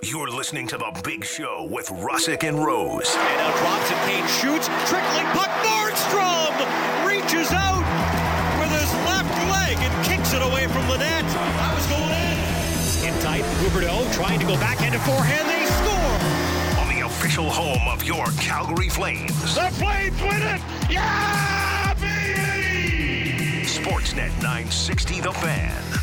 You're listening to The Big Show with Russick and Rose. And now drops and Kane shoots. Trickling puck. Nordstrom reaches out with his left leg and kicks it away from the net. That was going in. In tight. Huberdeau trying to go backhand and forehand. They score. On the official home of your Calgary Flames. The Flames win it! Yeah, baby! Sportsnet 960 The Fan.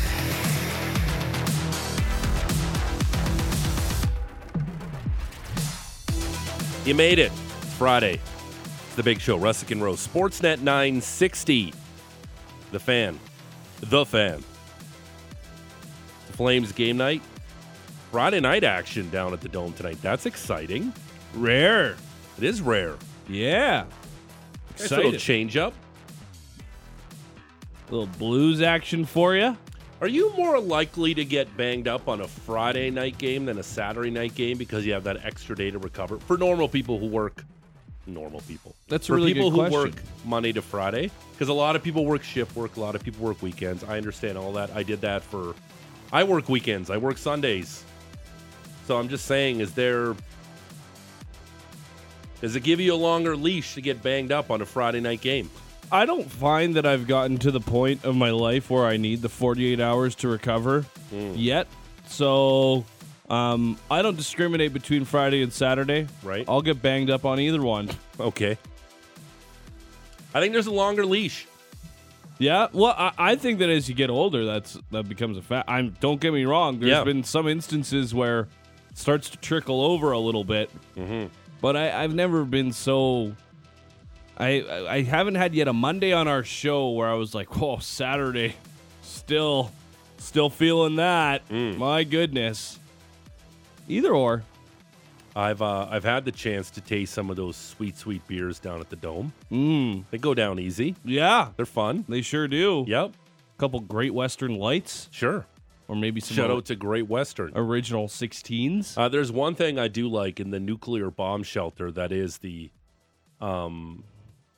You made it. It's Friday. It's the big show. Russick and Rose. Sportsnet 960. The fan. The fan. The Flames game night. Friday night action down at the Dome tonight. That's exciting. Rare. It is rare. Yeah. Nice little Excited. change up. Little blues action for you. Are you more likely to get banged up on a Friday night game than a Saturday night game because you have that extra day to recover? For normal people who work, normal people. That's For really people who question. work Monday to Friday, because a lot of people work shift work, a lot of people work weekends. I understand all that. I did that for. I work weekends. I work Sundays. So I'm just saying, is there? Does it give you a longer leash to get banged up on a Friday night game? I don't find that I've gotten to the point of my life where I need the 48 hours to recover Hmm. yet. So um, I don't discriminate between Friday and Saturday. Right. I'll get banged up on either one. Okay. I think there's a longer leash. Yeah, well, I, I think that as you get older, that's that becomes a fact. I'm don't get me wrong. There's Yeah. been some instances where it starts to trickle over a little bit, Mm-hmm. but I, I've never been so. I I haven't had yet a Monday on our show where I was like, "Whoa, Saturday, still, still feeling that." Mm. My goodness. Either or. I've uh, I've had the chance to taste some of those sweet sweet beers down at the Dome. Mm. They go down easy. Yeah, They're fun. they sure do. Yep. A couple Great Western Lights, Sure. or maybe some Shout out to Great Western. original 16s. Uh, there's one thing I do like in the nuclear bomb shelter. That is the, um,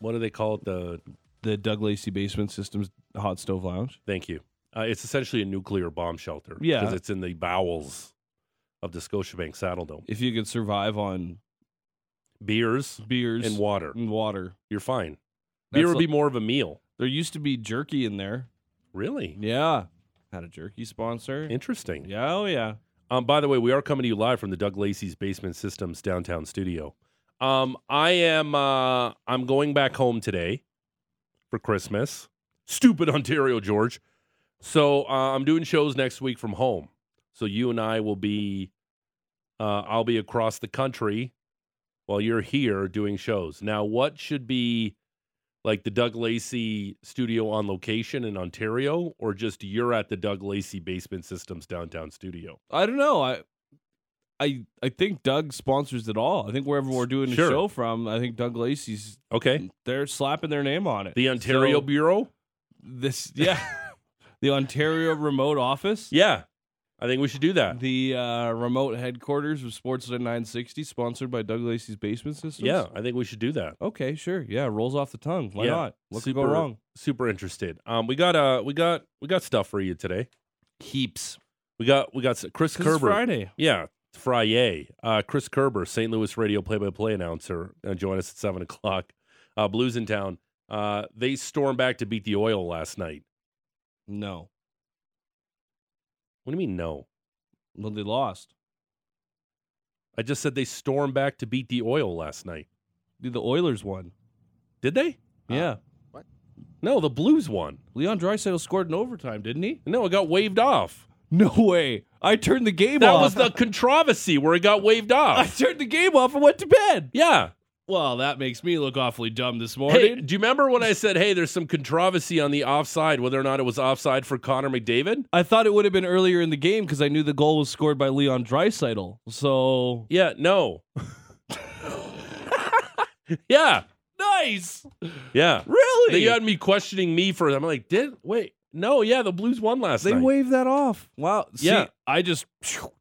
what do they call it? The the Doug Lacey Basement Systems Hot Stove Lounge. thank you. Uh, it's essentially a nuclear bomb shelter. Yeah. Because it's in the bowels of the Scotiabank Saddledome. If you could survive on Beers beers and water, and water, you're fine. That's Beer would be more of a meal. there used to be jerky in there. Really Yeah, had a jerky sponsor. interesting. Yeah, oh yeah. Um, by the way, we are coming to you live from the Doug Lacey's Basement Systems downtown studio. Um, I am uh, I'm going back home today for Christmas. Stupid Ontario, George. So uh, I'm doing shows next week from home. So you and I will be, uh, I'll be across the country while you're here doing shows. Now, what should be like the Doug Lacey studio on location in Ontario, or just you're at the Doug Lacey Basement Systems downtown studio? I don't know. I, I, I think Doug sponsors it all. I think wherever we're doing the Sure. show from, I think Doug Lacey's Okay. they're slapping their name on it. The Ontario So, Bureau? This, yeah, the Ontario remote office. Yeah. I think we should do that. The uh, remote headquarters of Sportsnet 960, sponsored by Doug Lacey's Basement Systems. Yeah, I think we should do that. Okay, sure. Yeah, rolls off the tongue. Why Yeah. not? What could go wrong? Super interested. Um, we got uh, we got we got stuff for you today. Heaps. We got we got Chris Chris 'Cause it's Kerber. Friday. Yeah, Friday. Uh, Chris Kerber, St. Louis radio play-by-play announcer, uh, join us at seven o'clock. Uh, Blues in town. Uh, they stormed back to beat the Oil last night. No. What do you mean no? Well, they lost. I just said they stormed back to beat the Oil last night. Dude, the Oilers won. Did they? Yeah. What? No, the Blues won. Leon Draisaitl scored in overtime, didn't he? No, it got waved off. No way. I turned the game off. That off. was the controversy where it got waved off. I off. turned the game off and went to bed. Yeah. Well, that makes me look awfully dumb this Hey, morning. do you remember when I said, hey, there's some controversy on the offside, whether or not it was offside for Connor McDavid? I thought it would have been earlier in the game because I knew the goal was scored by Leon Draisaitl. So Yeah, no. yeah, nice. yeah. Really? They had me questioning me for I'm like, did wait, no, yeah, the Blues won last night. They night. waved that off. Wow. See, Yeah. I just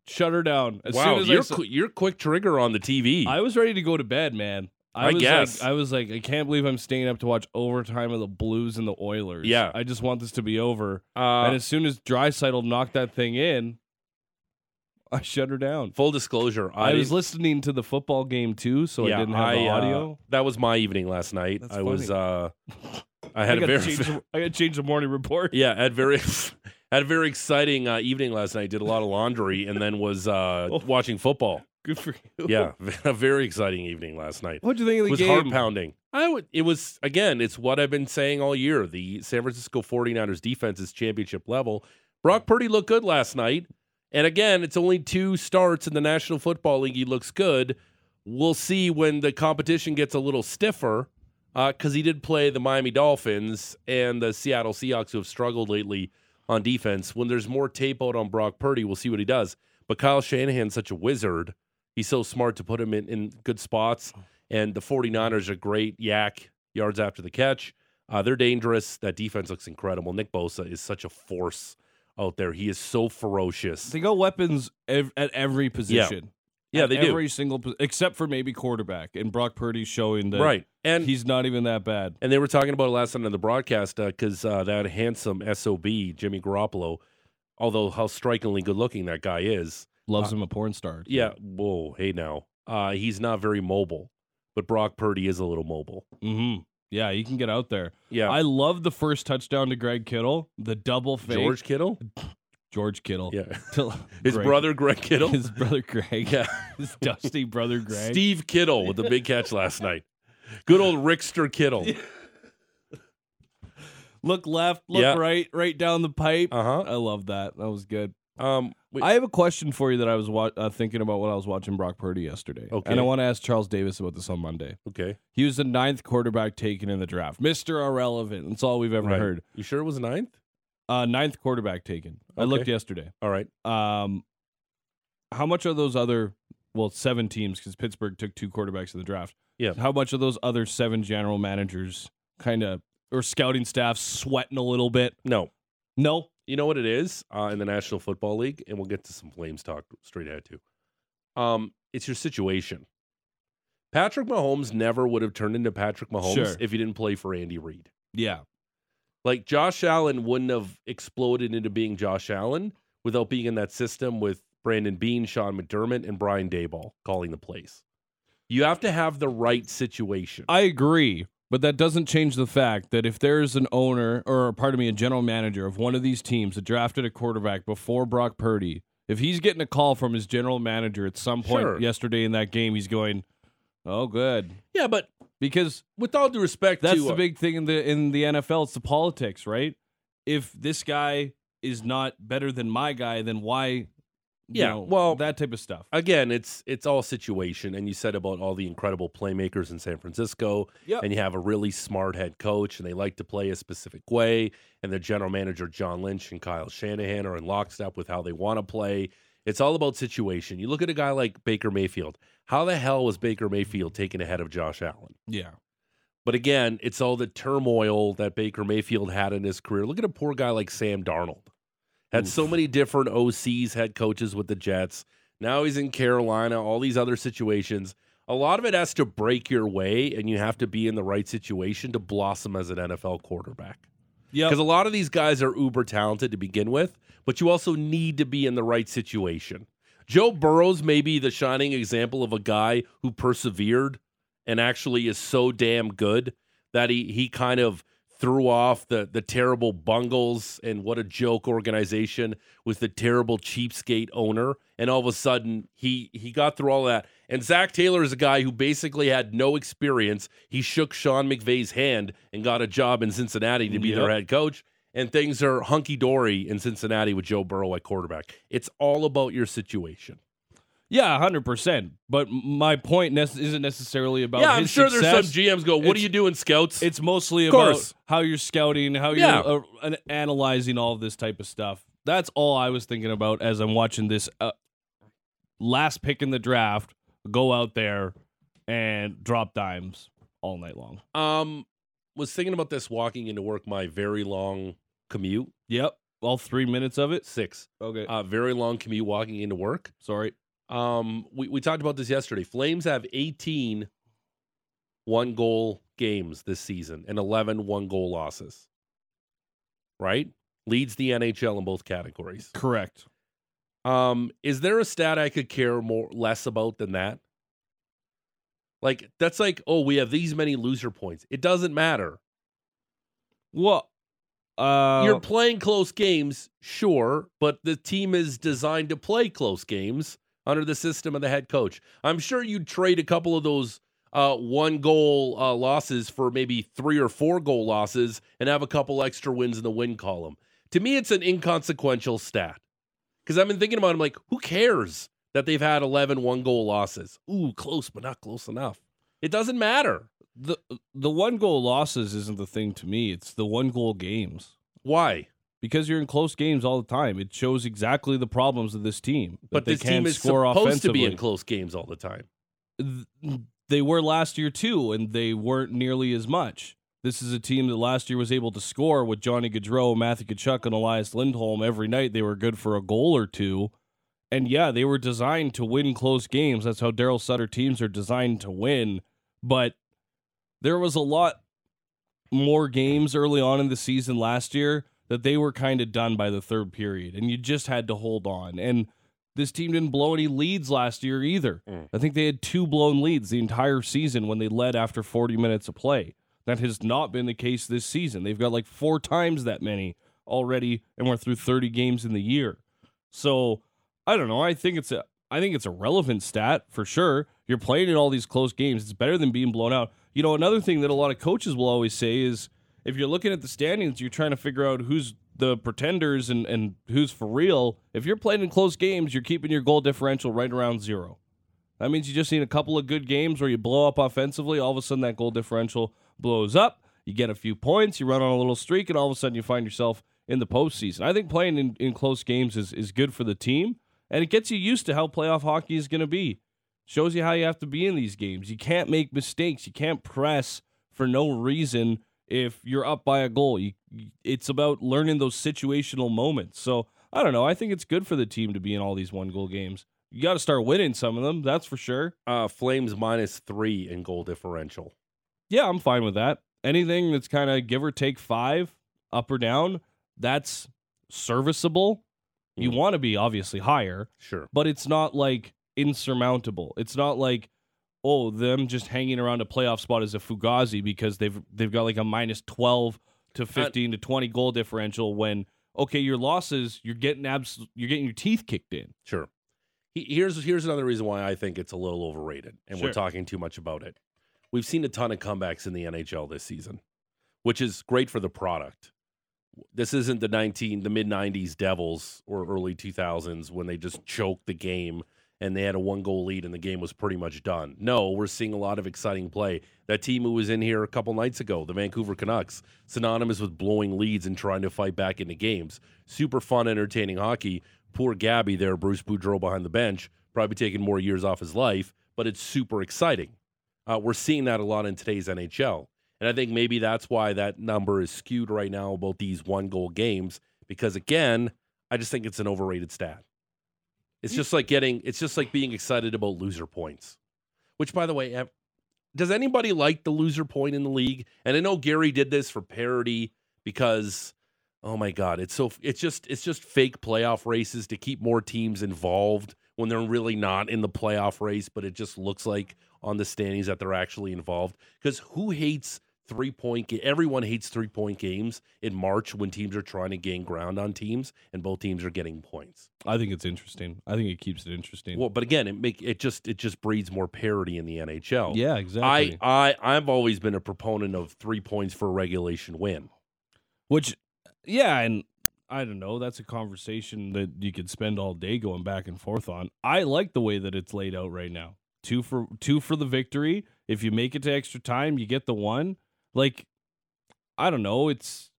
shut her down. As wow, soon as I you're saw- qu- you're quick trigger on the TV. I was ready to go to bed, man. I was guess. Like, I was like, I can't believe I'm staying up to watch overtime of the Blues and the Oilers. Yeah. I just want this to be over. uh, and as soon as Draisaitl knocked that thing in, I shut her down. Full disclosure, I, was listening to the football game too, so I didn't have the I, uh, audio. that was my evening last night. That's I was uh I I had a very change I gotta change the morning report. yeah, had very had a very exciting uh, evening last night. Did a lot of laundry and then was uh Oh. watching football. Good for you. Yeah, a very exciting evening last night. What'd you think of It the was game? heart pounding. I would it was again, it's what I've been saying all year. The San Francisco 49ers defense is championship level. Brock Purdy looked good last night. And again, it's only two starts in the National Football League. He looks good. We'll see when the competition gets a little stiffer because he did play the Miami Dolphins and the Seattle Seahawks, who have struggled lately on defense. When there's more tape out on Brock Purdy, we'll see what he does. But Kyle Shanahan's such a wizard. He's so smart to put him in, in good spots. And the 49ers are great YAC yards after the catch. Uh, they're dangerous. That defense looks incredible. Nick Bosa is such a force out there. He is so ferocious. They got weapons ev- at every position. Yeah, they do. every single, except for maybe quarterback, and Brock Purdy showing that Right. And he's not even that bad. And they were talking about it last night on the broadcast because uh, that handsome SOB, Jimmy Garoppolo, although how strikingly good looking that guy is. Loves him a porn star. too. Yeah, whoa, hey now. Uh, he's not very mobile, but Brock Purdy is a little mobile. Mm-hmm. Yeah, he can get out there. Yeah. I love the first touchdown to Greg Kittle, the double fake. George Kittle? George Kittle. Yeah. Till- His Greg- brother, Greg Kittle? His brother Greg. yeah. His dusty brother Greg. Steve Kittle with the big catch last night. Good old Rickster Kittle. Look left, look Yeah. right, right down the pipe. Uh huh. I love that. That was good. Um, wait, I have a question for you that I was wa- uh, thinking about when I was watching Brock Purdy yesterday. Okay. And I want to ask Charles Davis about this on Monday. okay. He was the ninth quarterback taken in the draft. Mr. Irrelevant. That's all we've ever Right. heard. You sure it was ninth? Uh, ninth quarterback taken. I Okay. looked yesterday. All right. Um, how much are those other, well, seven teams, because Pittsburgh took two quarterbacks in the draft. Yeah. How much of those other seven general managers kind of, or scouting staff sweating a little bit? No. No. You know what it is uh, in the National Football League, and we'll get to some Flames talk straight ahead too. Um, it's your situation. Patrick Mahomes never would have turned into Patrick Mahomes Sure. if he didn't play for Andy Reid. Yeah. Like Josh Allen wouldn't have exploded into being Josh Allen without being in that system with Brandon Beane, Sean McDermott, and Brian Daboll calling the plays. You have to have the right situation. I agree, but that doesn't change the fact that if there's an owner or pardon me, a general manager of one of these teams that drafted a quarterback before Brock Purdy, if he's getting a call from his general manager at some point Sure. yesterday in that game, he's going, "Oh, good," yeah, but because with all due respect, that's to, the uh, big thing in the in the NFL. It's the politics, right? If this guy is not better than my guy, then why? you Yeah, know, well, that type of stuff. again, it's it's all situation. And you said about all the incredible playmakers in San Francisco, Yep. and you have a really smart head coach, and they like to play a specific way. And their general manager John Lynch and Kyle Shanahan are in lockstep with how they want to play. It's all about situation. You look at a guy like Baker Mayfield. How the hell was Baker Mayfield taken ahead of Josh Allen? Yeah, But again, it's all the turmoil that Baker Mayfield had in his career. Look at a poor guy like Sam Darnold. Had so many different OCs, head coaches with the Jets. Now he's in Carolina, all these other situations. A lot of it has to break your way, and you have to be in the right situation to blossom as an NFL quarterback. Yeah. Because a lot of these guys are uber talented to begin with, but you also need to be in the right situation. Joe Burrows may be the shining example of a guy who persevered and actually is so damn good that he he kind of threw off the the terrible bungles and what a joke organization with the terrible cheapskate owner. And all of a sudden he he got through all that. And Zac Taylor is a guy who basically had no experience. He shook Sean McVay's hand and got a job in Cincinnati to be their head coach. And things are hunky dory in Cincinnati with Joe Burrow at quarterback. It's all about your situation Yeah, hundred percent. But my point ne- isn't necessarily about. yeah I'm sure there's some. GMs go what are you doing scouts It's mostly about how you're scouting, how you're Yeah. uh, an- analyzing all of this type of stuff. That's all I was thinking about as I'm watching this uh, last pick in the draft go out there and drop dimes all night long. Um, was thinking about this walking into work. My very long commute, Yep, all three minutes of it. six, Okay, uh, very long commute walking into work. sorry. Um, we we talked about this yesterday. Flames have 18 one goal games this season and 11 one goal losses. Right, leads the NHL in both categories. Correct. Um, is there a stat I could care more less about than that? Like that's like, oh, we have these many loser points. It doesn't matter. Well, uh, You're playing close games, sure, but the team is designed to play close games under the system of the head coach. I'm sure you'd trade a couple of those uh, one goal uh, losses for maybe three or four goal losses and have a couple extra wins in the win column. To me, it's an inconsequential stat because I've been thinking about it. I'm like, who cares that they've had 11 one goal losses? Ooh, close, but not close enough. It doesn't matter. the the one goal losses isn't the thing to me. It's the one goal games Why? Because you're in close games all the time. It shows exactly the problems of this team. But this team is supposed to be in close games all the time. they were last year too, and they weren't nearly as much. This is a team that last year was able to score with Johnny Gaudreau, Matthew Tkachuk, and Elias Lindholm every night. They were good for a goal or two. And yeah, they were designed to win close games. That's how Daryl Sutter teams are designed to win. But there was a lot more games early on in the season last year that they were kind of done by the third period, and you just had to hold on. And this team didn't blow any leads last year either. Mm. I think they had two blown leads the entire season when they led after 40 minutes of play. That has not been the case this season. They've got like four times that many already, and we're through 30 games in the year. So I don't know. I think it's a I think it's a relevant stat for sure. You're playing in all these close games. It's better than being blown out. You know, another thing that a lot of coaches will always say is if you're looking at the standings, you're trying to figure out who's the pretenders and, and who's for real. If you're playing in close games, you're keeping your goal differential right around zero. That means you just need a couple of good games where you blow up offensively. All of a sudden, that goal differential blows up. You get a few points, you run on a little streak, and all of a sudden, you find yourself in the postseason. I think playing in, in close games is, is good for the team, and it gets you used to how playoff hockey is going to be. Shows you how you have to be in these games. You can't make mistakes. You can't press for no reason if you're up by a goal. You, it's about learning those situational moments. So I don't know. I think it's good for the team to be in all these one goal games. You got to start winning some of them. That's for sure. Uh, Flames minus three in goal differential. Yeah, I'm fine with that. Anything that's kind of give or take five, up or down, that's serviceable. You Mm. want to be obviously higher, Sure. but it's not like insurmountable. It's not like oh them just hanging around a playoff spot is a fugazi because they've they've got like a minus twelve to fifteen to twenty goal differential. When okay, your losses you're getting abs you're getting your teeth kicked in. Sure. He- Here's here's another reason why I think it's a little overrated, and we're talking too much about it. We've seen a ton of comebacks in the NHL this season, which is great for the product. This isn't the 19 the mid 90s Devils or early 2000s when they just choked the game and they had a one goal lead and the game was pretty much done. No, we're seeing a lot of exciting play. That team who was in here a couple nights ago, the Vancouver Canucks, synonymous with blowing leads and trying to fight back into games. Super fun, entertaining hockey. Poor Gabby there, Bruce Boudreau behind the bench, probably taking more years off his life, but it's super exciting. Uh, we're seeing that a lot in today's NHL. And I think maybe that's why that number is skewed right now about these one goal games, because again, I just think it's an overrated stat. It's just like getting, it's just like being excited about loser points, which by the way, does anybody like the loser point in the league? And I know Gary did this for parity because, oh my God, it's so, it's just, it's just fake playoff races to keep more teams involved when they're really not in the playoff race, but it just looks like on the standings that they're actually involved. Because who hates three point? Ga- Everyone hates three point games in March when teams are trying to gain ground on teams and both teams are getting points. I think it's interesting. I think it keeps it interesting. Well, but again, it make it just it just breeds more parity in the NHL. yeah, exactly. I I I've always been a proponent of three points for a regulation win. Which, yeah, and I don't know. That's a conversation that you could spend all day going back and forth on. I like the way that it's laid out right now. Two for two for the victory. If you make it to extra time, you get the one. Like, I don't know. It's.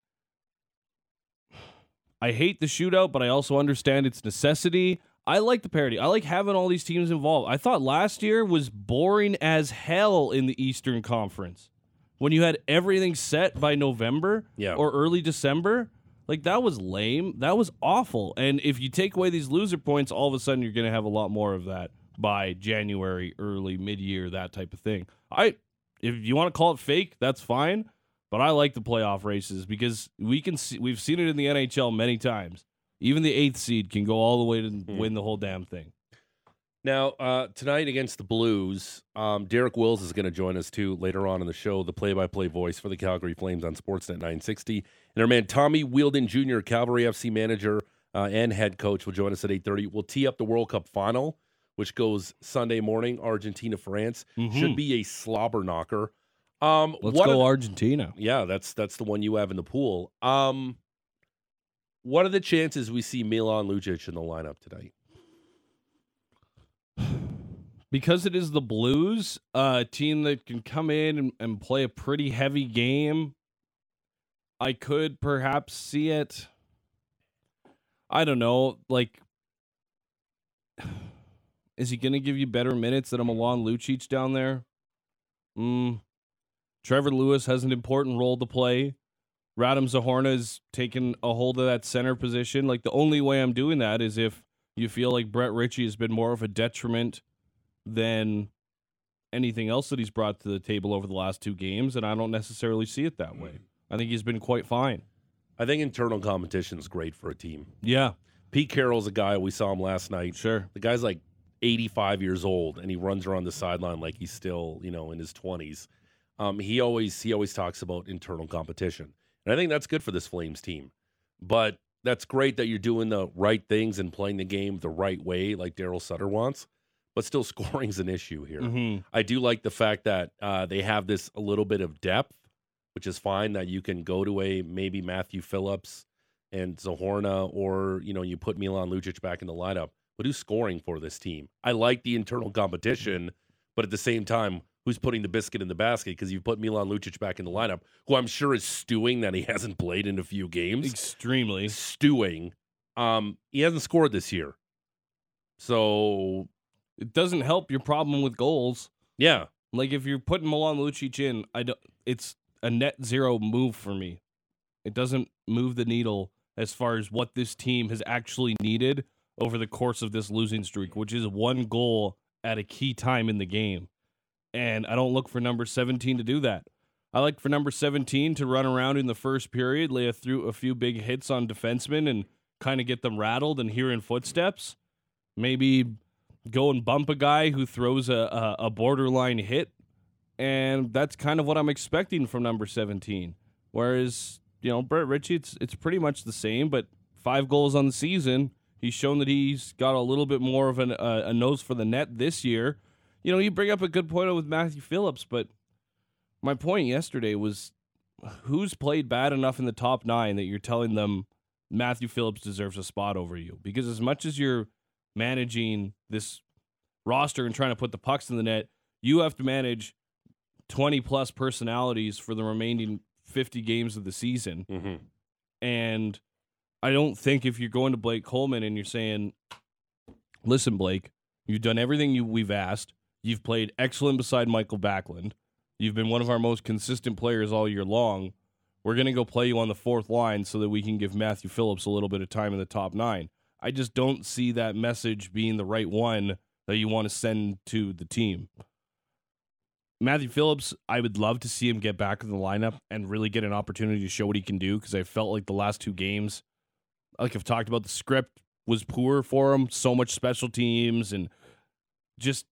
I hate the shootout, but I also understand its necessity. I like the parity. I like having all these teams involved. I thought last year was boring as hell in the Eastern Conference when you had everything set by November Yeah. or early December. Like that was lame. That was awful. And if you take away these loser points, all of a sudden you're going to have a lot more of that by January, early mid-year, that type of thing. I if you want to call it fake, that's fine, but I like the playoff races because we can see we've seen it in the NHL many times. Even the eighth seed can go all the way to Hmm. win the whole damn thing. Now, uh, tonight against the Blues, um, Derek Wills is going to join us too later on in the show, the play by play voice for the Calgary Flames on Sportsnet 960. And our man Tommy Wheeldon Jr., Cavalry FC manager uh, and head coach, will join us at 8.30. We'll tee up the World Cup final, which goes Sunday morning, Argentina France. Should be a slobber knocker. Um, Let's what go Argentina. yeah, that's that's the one you have in the pool. Um, what are the chances we see Milan Lucic in the lineup tonight? because it is the Blues, a team that can come in and, and play a pretty heavy game. I could perhaps see it. I don't know. Like, is he going to give you better minutes than a Milan Lucic down there? Mm. Trevor Lewis has an important role to play. Radim Zohorna is taking a hold of that center position. Like, the only way I'm doing that is if you feel like Brett Ritchie has been more of a detriment than anything else that he's brought to the table over the last two games, and I don't necessarily see it that way. I think he's been quite fine. I think internal competition is great for a team. Yeah, Pete Carroll's a guy we saw him last night. sure. The guy's like 85 years old and he runs around the sideline like he's still, you know, in his 20s. Um, he always he always talks about internal competition. And I think that's good for this Flames team. But that's great that you're doing the right things and playing the game the right way like Daryl Sutter wants. But still scoring's an issue here. Mhm. I do like the fact that uh, they have this a little bit of depth, which is fine. That you can go to a maybe Matthew Phillips and Zohorna, or you know you put Milan Lucic back in the lineup. But who's scoring for this team? I like the internal competition, but at the same time, who's putting the biscuit in the basket? Because you put Milan Lucic back in the lineup, who I'm sure is stewing that he hasn't played in a few games. Extremely. Stewing. Um, he hasn't scored this year, so It doesn't help your problem with goals. yeah, Like if you're putting Milan Lucic in, I don't. It's a net zero move for me. It doesn't move the needle as far as what this team has actually needed over the course of this losing streak, which is one goal at a key time in the game. And I don't look for number 17 to do that. I like for number 17 to run around in the first period, lay a through a few big hits on defensemen and kind of get them rattled and hearing footsteps. Maybe go and bump a guy who throws a, a, a borderline hit. And that's kind of what I'm expecting from number 17. Whereas, you know, Brett Ritchie, it's, it's pretty much the same, but five goals on the season. He's shown that he's got a little bit more of an, uh, a nose for the net this year. You know, you bring up a good point with Matthew Phillips, but my point yesterday was who's played bad enough in the top nine that you're telling them Matthew Phillips deserves a spot over you? Because as much as you're managing this roster and trying to put the pucks in the net, you have to manage 20 plus personalities for the remaining 50 games of the season. mm-hmm. And I don't think if you're going to Blake Coleman and you're saying, listen, Blake, you've done everything you, we've asked. You've played excellent beside Michael Backlund. You've been one of our most consistent players all year long. We're going to go play you on the fourth line so that we can give Matthew Phillips a little bit of time in the top nine. I just don't see that message being the right one that you want to send to the team. Matthew Phillips, I would love to see him get back in the lineup and really get an opportunity to show what he can do because I felt like the last two games, like I've talked about, the script was poor for him. So much special teams and just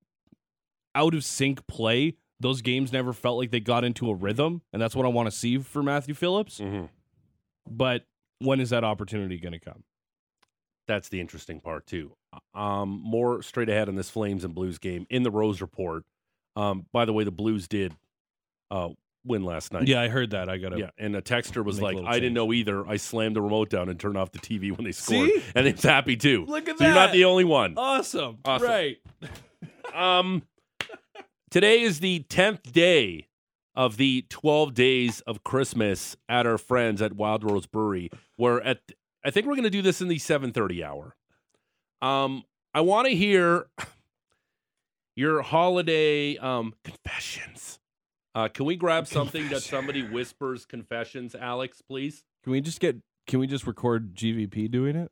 out of sync play. Those games never felt like they got into a rhythm, and that's what I want to see for Matthew Phillips. Mm-hmm. But when is that opportunity going to come? that's the interesting part too. Um, more straight ahead on this Flames and Blues game in the Rose Report. Um, by the way, the Blues did uh, win last night. Yeah, I heard that. I got to. Yeah, and a texter was like, "I didn't know either. I slammed the remote down and turned off the TV when they scored, See? and it's happy too. Look at so You're not the only one. Awesome. Awesome. Right. Um, today is the tenth day of the twelve days of Christmas at our friends at Wild Rose Brewery. We're at. I think we're going to do this in the seven thirty hour. Um, I want to hear your holiday um confessions. Uh, can we grab something that somebody whispers confessions, Alex, please? Can we just get? Can we just record GVP doing it?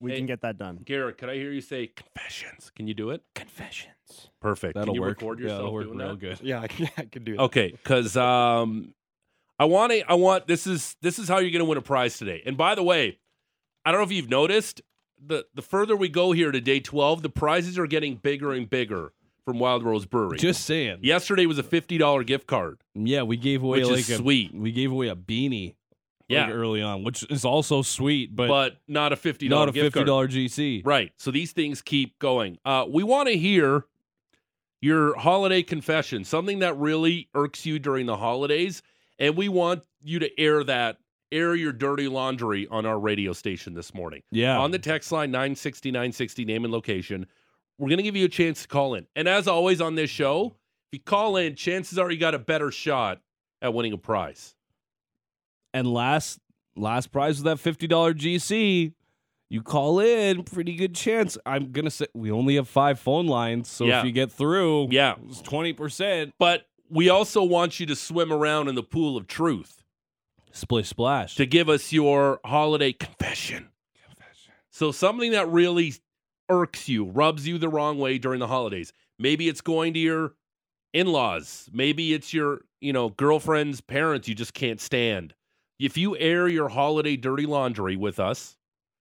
We Hey. can get that done. Garrett, could I hear you say confessions? Can you do it? Confessions. Perfect. That'll can you work. record yeah, yourself that'll work doing real that? good. Yeah, I can, I can do that. Okay, because um, I want to. I want this is this is how you're going to win a prize today. And by the way, I don't know if you've noticed the the further we go here to day 12, the prizes are getting bigger and bigger from Wild Rose Brewery. Just saying. Yesterday was a $50 gift card. Yeah, we gave away Which like is a sweet. We gave away a beanie. Yeah. like, early on, which is also sweet, but, but not a $50 not a fifty dollar GC. Right. So these things keep going. Uh, we want to hear your holiday confession, something that really irks you during the holidays, and we want you to air that, air your dirty laundry on our radio station this morning. Yeah, On the text line 960 960, name and location. We're going to give you a chance to call in. And as always on this show, if you call in, chances are you got a better shot at winning a prize. and last last prize was that fifty dollar GC. You call in, pretty good chance. I'm gonna say we only have five phone lines, so Yeah. if you get through, Yeah. it's twenty percent. But we also want you to swim around in the pool of truth. Splish splash. to give us your holiday confession. Confession. So something that really irks you, rubs you the wrong way during the holidays. Maybe it's going to your in-laws. Maybe it's your, you know, girlfriend's parents you just can't stand. If you air your holiday dirty laundry with us,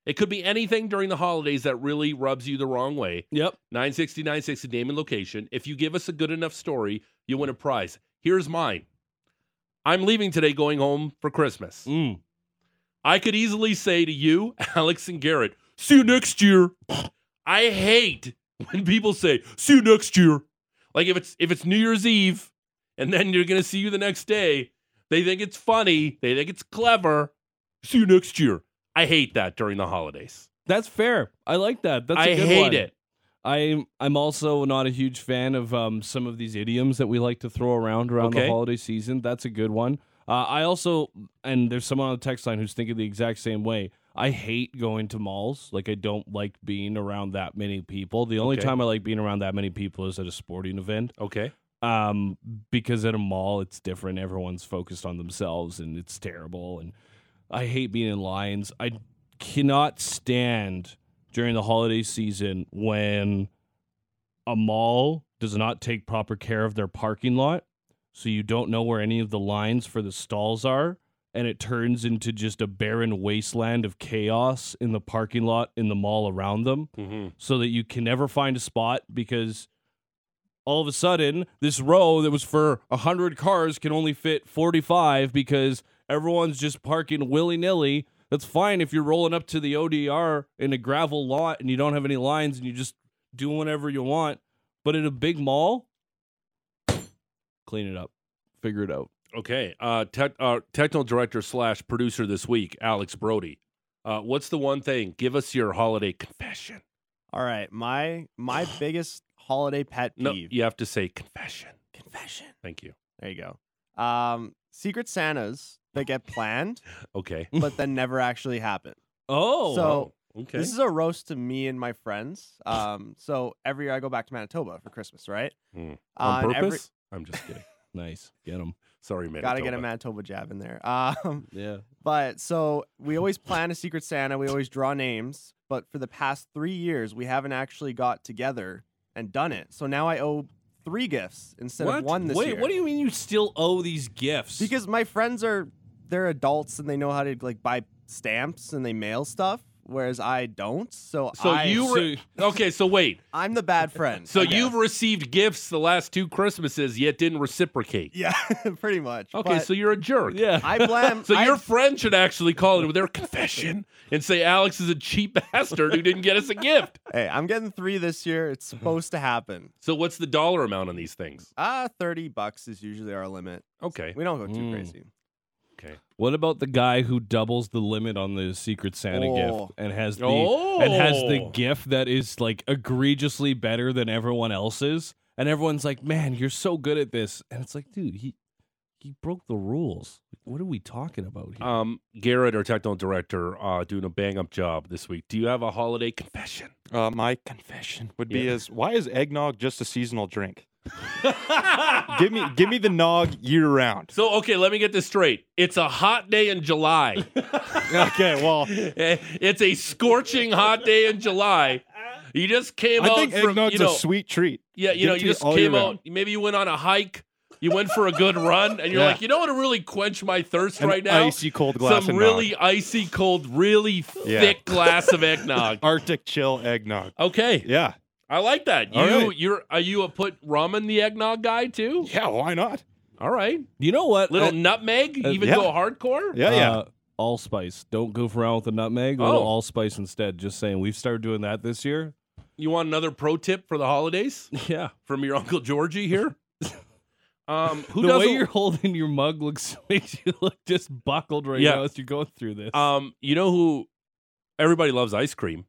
it could be anything during the holidays that really rubs you the wrong way. Yep. 960 960 name and location. If you give us a good enough story, you win a prize. Here's mine. I'm leaving today going home for Christmas. Mm. I could easily say to you, Alex and Garrett, see you next year. I hate when people say, see you next year. Like if it's if it's New Year's Eve and then you're gonna see you the next day, they think it's funny, they think it's clever. See you next year. I hate that during the holidays. That's fair. I like that. That's a I good hate one. it. I'm I'm also not a huge fan of um, some of these idioms that we like to throw around around Okay. the holiday season. That's a good one. Uh, I also and there's someone on the text line who's thinking the exact same way. I hate going to malls. Like I don't like being around that many people. The only Okay. time I like being around that many people is at a sporting event. Okay. Um, because at a mall it's different. Everyone's focused on themselves and it's terrible. And I hate being in lines. I cannot stand during the holiday season when a mall does not take proper care of their parking lot. So you don't know where any of the lines for the stalls are. And it turns into just a barren wasteland of chaos in the parking lot in the mall around them Mm-hmm. so that you can never find a spot because all of a sudden this row that was for 100 cars can only fit 45 because everyone's just parking willy-nilly. That's fine if you're rolling up to the odr in a gravel lot and you don't have any lines and you just do whatever you want but in a big mall clean it up. Figure it out Okay. Uh, tech, uh, technical director slash producer this week, Alex Brody. Uh, what's the one thing? Give us your holiday confession. All right, my my biggest holiday pet No, you have to say confession. Confession. Thank you. There you go. Um, Secret Santas that get planned Okay. but then never actually happen. oh So Okay. this is a roast to me and my friends. Um, so every year I go back to Manitoba for Christmas, right? Uh, On and purpose? every- I'm just kidding. nice get them Sorry, man. Gotta get a Manitoba jab in there. Um, yeah but so we always plan a Secret Santa. We always draw names. But for the past three years, we haven't actually got together and done it. So now I owe three gifts instead what of one this wait year. what do you mean you still owe these gifts Because my friends are they're adults and they know how to like buy stamps and they mail stuff, whereas I don't. So So I, you re- okay? So wait. I'm the bad friend. So I you've received gifts the last two Christmases, yet didn't reciprocate. yeah, pretty much. Okay, But so you're a jerk. yeah I blame. So I- your friend should actually call it with their confession and say Alex is a cheap bastard who didn't get us a gift. Hey, I'm getting three this year. It's supposed to happen. So what's the dollar amount on these things? Ah, thirty bucks is usually our limit. Okay. We don't go too Mm. crazy. Okay. What about the guy who doubles the limit on the Secret Santa Oh. gift and has the and has the Oh. gift that is like egregiously better than everyone else's? And everyone's like, "Man, you're so good at this." And it's like, dude, he he broke the rules. What are we talking about here? Um, Garrett, our technical director, uh, doing a bang up job this week. Do you have a holiday confession? Uh, my confession would be Yeah. is why is eggnog just a seasonal drink? give me give me the nog year round. So, okay, let me get this straight. It's a hot day in July. okay, well, Eh, it's a scorching hot day in July. You just came I out think from, eggnog's you know, a sweet treat. yeah, you Give know, it you to you just all came year out. round. Maybe you went on a hike You went for a good run, and you're Yeah. like, you know what? To really quench my thirst An right now, icy cold glass some of really nog. icy cold, really Yeah. thick glass of eggnog. Arctic chill eggnog. Okay, Yeah. I like that. You, All right. you're are you a put rum in the eggnog guy too? Yeah, why not? All right, You know what? little Uh, nutmeg, uh, even yeah. go hardcore. Yeah, yeah. Uh, allspice. Don't goof around with the nutmeg. A Oh. allspice instead. Just saying. We've started doing that this year. You want another pro tip for the holidays Yeah. from your uncle Georgie here? um, who the doesn't? way you're holding your mug looks makes you look just buckled right Yeah. now as you're going through this. um, you know who? Everybody loves ice cream.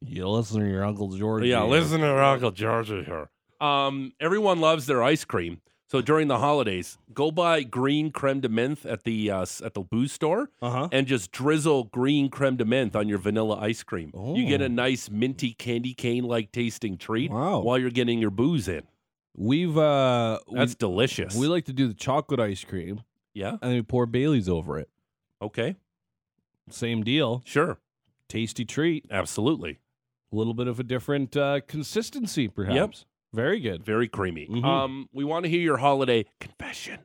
You listen to your uncle George. Yeah, listen to your Uncle George here. Um, everyone loves their ice cream. So during the holidays, go buy green creme de menthe at the uh, at the booze store Uh huh. and just drizzle green creme de menthe on your vanilla ice cream. You get Oh. a nice minty candy cane like tasting treat Wow. while you're getting your booze in. We've uh, That's delicious. we, we like to do the chocolate ice cream yeah. and we pour Bailey's over it. Okay. Same deal. Sure. Tasty treat. Absolutely. A little bit of a different uh, consistency, perhaps. Yep. Very good. Very creamy. Mhm. Um, we want to hear your holiday confession.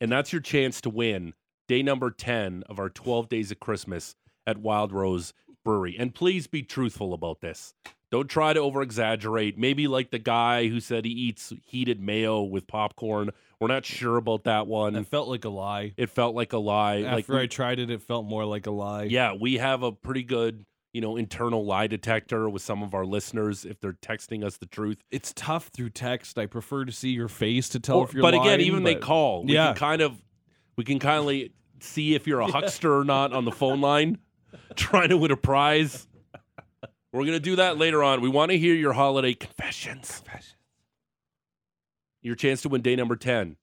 And that's your chance to win day number 10 of our 12 days of Christmas at Wild Rose Brewery. And please be truthful about this. Don't try to over exaggerate. Maybe like the guy who said he eats heated mayo with popcorn. We're not sure about that one. It felt like a lie. it felt like a lie. like After I tried it, it felt more like a lie. yeah, we have a pretty good, you know, internal lie detector with some of our listeners if they're texting us the truth. It's tough through text. I prefer to see your face to tell Or- if you're but again, lying, even they but- call. We Yeah. can kind of we can kind of see if you're a huckster or not on the phone line, trying to win a prize. We're gonna do that later on. We want to hear your holiday confessions. confessions. Your chance to win day number ten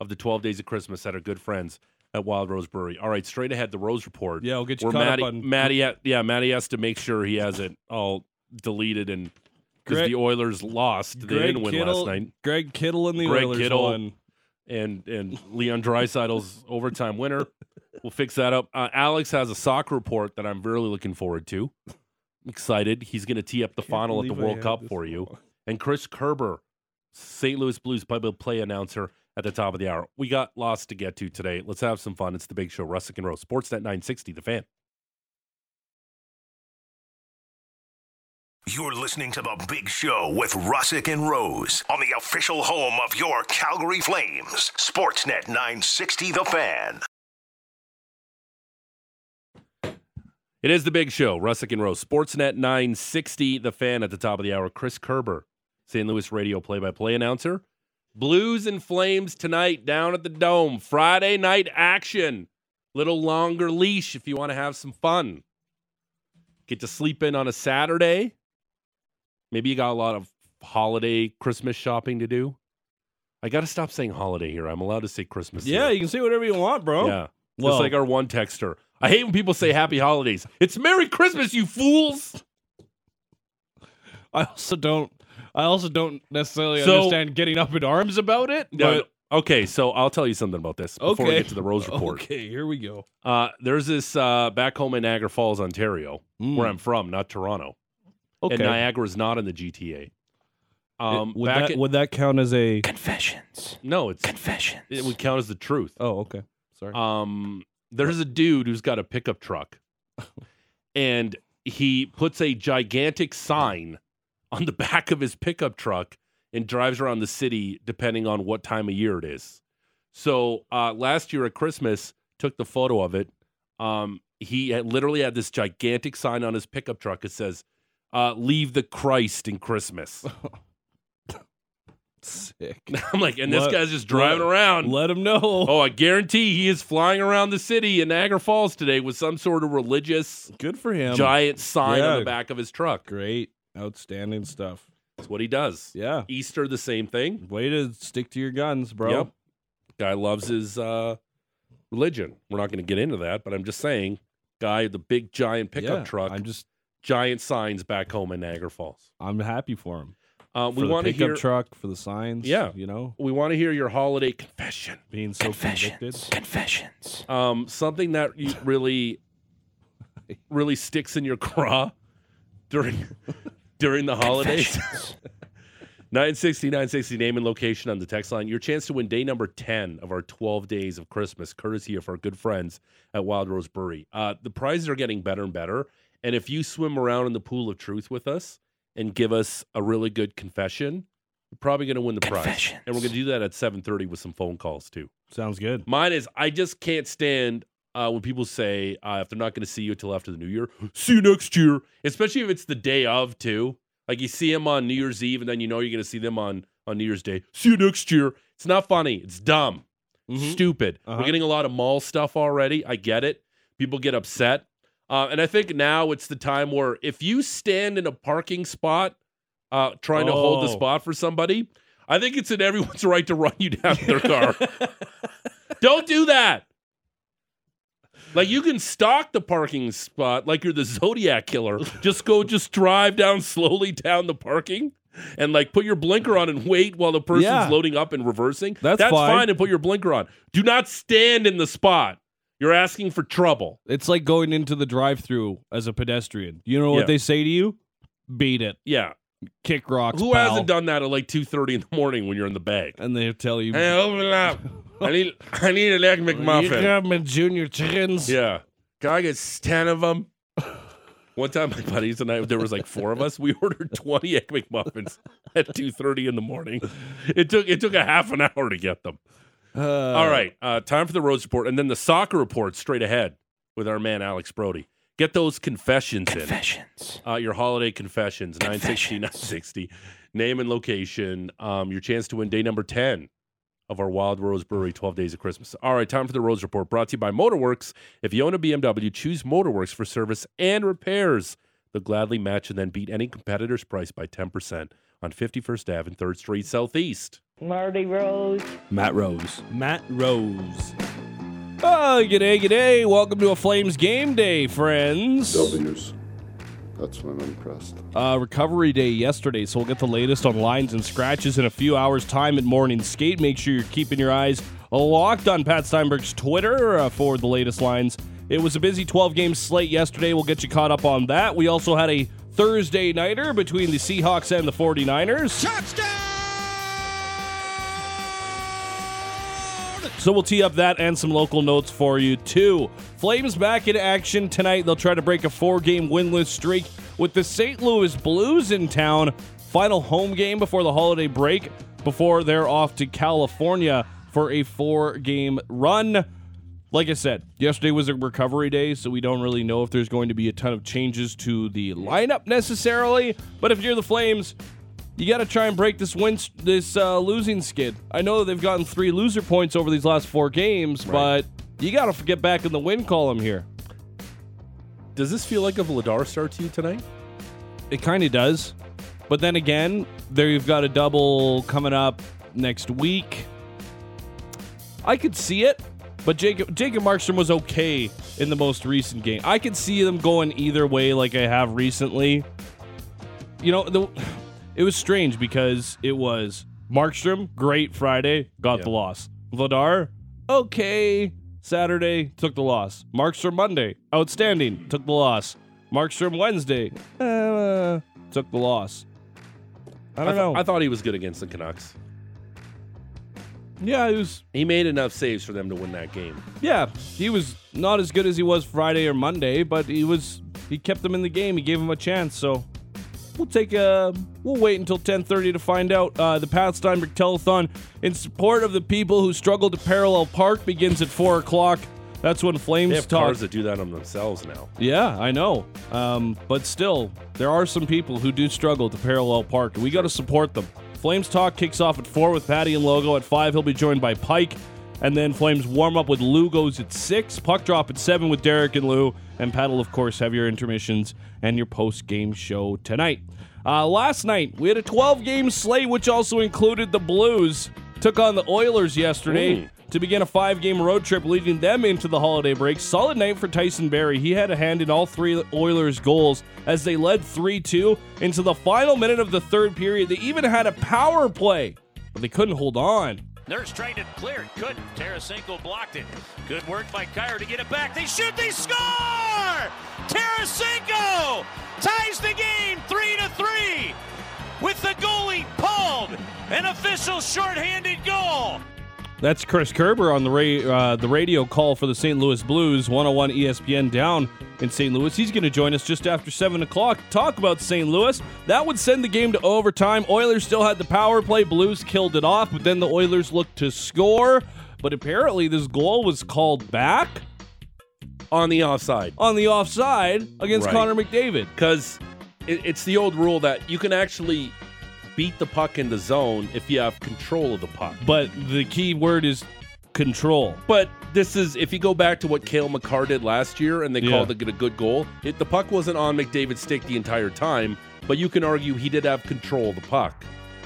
of the twelve days of Christmas at our good friends at Wild Rose Brewery. All right, straight ahead, the Rose Report. Yeah, I'll get you caught Maddie, up on Maddie, yeah, Maddie has to make sure he has it all deleted and because the Oilers lost, they didn't win Kittle, last night Greg Kittle and the Greg Oilers Kittle. won. and and Leon Draisaitl's overtime winner. We'll fix that up. Uh, Alex has a soccer report that I'm really looking forward to. Excited. He's going to tee up the final at the World Cup for you. And Chris Kerber, St. Louis Blues play-by-play announcer at the top of the hour. We got lots to get to today. Let's have some fun. It's the Big Show, Russick and Rose, Sportsnet 960, The Fan. You're listening to The Big Show with Russick and Rose on the official home of your Calgary Flames. Sportsnet 960 The Fan. It is the Big Show, Russick and Rose, Sportsnet 960, The Fan at the top of the hour. Chris Kerber, St. Louis radio play-by-play announcer. Blues and Flames tonight down at the Dome. Friday night action. Little longer leash if you want to have some fun. Get to sleep in on a Saturday. Maybe you got a lot of holiday Christmas shopping to do. I got to stop saying holiday here. I'm allowed to say Christmas. Yeah, here. you can say whatever you want, bro. Yeah. Well- Just like our one texter. I hate when people say happy holidays. It's Merry Christmas, you fools. I also don't. I also don't necessarily So- understand getting up in arms about it. No, But okay, so I'll tell you something about this before we get to the Rose Report. okay, here we go. Uh, there's this uh, back home in Niagara Falls, Ontario, Mm. where I'm from, not Toronto. Okay. And Niagara is not in the GTA. Um, would back that in- would that count as a? Confessions? No, it's confessions. it would count as the truth. Oh, okay. Sorry. Um, there's a dude who's got a pickup truck, and he puts a gigantic sign on the back of his pickup truck and drives around the city depending on what time of year it is. So uh, last year at Christmas, took the photo of it. Um, he had literally had this gigantic sign on his pickup truck that says, uh, "Leave the Christ in Christmas." Sick. I'm like, and this Let- guy's just driving let- around. Let him know. Oh, I guarantee he is flying around the city in Niagara Falls today with some sort of religious Good for him. giant sign on the back of his truck. Great, outstanding stuff. That's what he does. Yeah. Easter, the same thing. Way to stick to your guns, bro. Yep. Guy loves his uh, religion. We're not going to get into that, but I'm just saying, guy, the big giant pickup Yeah, truck, I'm just. giant signs back home in Niagara Falls. I'm happy for him. Uh, we want to hear. truck for the signs. Yeah. You know, we want to hear your holiday confession. being so convicted. Confessions. Um, something that you really, really sticks in your craw during during the holidays. 960, 960 name and location on the text line. Your chance to win day number 10 of our 12 days of Christmas, courtesy of our good friends at Wild Rose Brewery. Uh, the prizes are getting better and better. And if you swim around in the pool of truth with us and give us a really good confession, you're probably going to win the prize. And we're going to do that at 7.30 with some phone calls, too. Sounds good. Mine is I just can't stand uh, when people say uh, if they're not going to see you until after the new year, see you next year. Especially if it's the day of too. Like you see them on New Year's Eve, and then you know you're going to see them on on New Year's Day. See you next year. It's not funny. It's dumb. Mhm. Stupid. Uh-huh. We're getting a lot of mall stuff already. I get it. People get upset. Uh, and I think now it's the time where if you stand in a parking spot uh, trying to hold the Oh. spot for somebody, I think it's in everyone's right to run you down their car. Don't do that. Like you can stalk the parking spot like you're the Zodiac killer. Just go, just drive down slowly down the parking and like put your blinker on and wait while the person's Yeah. loading up and reversing. That's That's fine. fine and put your blinker on. Do not stand in the spot. You're asking for trouble. It's like going into the drive-through as a pedestrian. You know what they say to you? Beat it. Yeah. Kick rocks. Who pal. hasn't done that at like 2.30 in the morning when you're in the bag? And they tell you. Hey, open up. I need I need an egg McMuffin. You McMuffin. got me junior chickens. Yeah. Can I get 10 of them? One time, my buddies and I, there was like four of us. We ordered 20 egg McMuffins at 2.30 in the morning. It took it took a half an hour to get them. Uh, All right. Uh, time for the Rose Report. And then the soccer report straight ahead with our man, Alex Brody. Get those confessions, Confessions. in. Uh, your holiday confessions, 960, 960. Name and location. Um, your chance to win day number 10 of our Wild Rose Brewery 12 Days of Christmas. All right, time for the Rose Report brought to you by Motorworks. If you own a BMW, choose Motorworks for service and repairs. They'll gladly match and then beat any competitor's price by 10% on 51st Ave and 3rd Street Southeast. Marty Rose. Matt Rose. Matt Rose. Oh, g'day, g'day. Welcome to a Flames game day, friends. W's. That's when I'm impressed. Uh, recovery day yesterday, so we'll get the latest on lines and scratches in a few hours' time at Morning Skate. Make sure you're keeping your eyes locked on Pat Steinberg's Twitter uh, for the latest lines. It was a busy 12 game slate yesterday. We'll get you caught up on that. We also had a Thursday nighter between the Seahawks and the 49ers. So we'll tee up that and some local notes for you too. Flames back in action tonight. They'll try to break a four-game winless streak with the St. Louis Blues in town. Final home game before the holiday break before they're off to California for a four-game run. Like I said, yesterday was a recovery day, so we don't really know if there's going to be a ton of changes to the lineup necessarily. But if you're the Flames, you got to try and break this win, this uh, losing skid. I know they've gotten three loser points over these last four games, but you got to get back in the win column here. Does this feel like a Vladar start to you tonight? It kind of does, but then again, there you've got a double coming up next week. I could see it, but Jacob Jacob Markstrom was okay in the most recent game. I could see them going either way, like I have recently. You know, the it was strange because it was Markstrom, great Friday, got the loss. Vladar, okay, Saturday, took the loss. Markstrom Monday, outstanding, took the loss. Markstrom Wednesday, uh, took the loss. I don't th- know. I thought he was good against the Canucks. yeah, it was. He made enough saves for them to win that game. Yeah, he was not as good as he was Friday or Monday, but he was. He kept them in the game. He gave them a chance. So we'll take a. We'll wait until 10:30 to find out. Uh, the Pat Steinberg Telethon in support of the people who struggle to parallel park begins at four o'clock. That's when Flames They have talk. cars that do that on themselves now. Yeah, I know. Um, but still, there are some people who do struggle to parallel park, we got to support them. Flames Talk kicks off at 4 with Patty and Logo. At 5, he'll be joined by Pike. And then Flames warm up with Lugos at 6. Puck drop at 7 with Derek and Lou. And Pat will, of course, have your intermissions and your post game show tonight. Uh, last night, we had a 12 game slate, which also included the Blues. Took on the Oilers yesterday Ooh. to begin a five game road trip leading them into the holiday break. Solid night for Tyson Barrie. He had a hand in all three Oilers' goals as they led 3 2 into the final minute of the third period. They even had a power play, but they couldn't hold on. Nurse tried to clear it, couldn't. Tarasenko blocked it. Good work by Kyrou to get it back. They shoot, they score! Tarasenko ties the game, three to three. with the goalie pulled. An official shorthanded goal. That's Chris Kerber on the ra- uh, the radio call for the St. Louis Blues, 101 ESPN down in St. Louis. He's going to join us just after 7 o'clock talk about St. Louis. That would send the game to overtime. Oilers still had the power play. Blues killed it off, but then the Oilers looked to score. But apparently, this goal was called back on the offside on the offside against Right. Connor McDavid. because it, it's the old rule that you can actually beat the puck in the zone if you have control of the puck. But the key word is control. But this is if you go back to what Cale Makar did last year, and they Yeah. called it a good goal. It, the puck wasn't on McDavid's stick the entire time, but you can argue he did have control of the puck.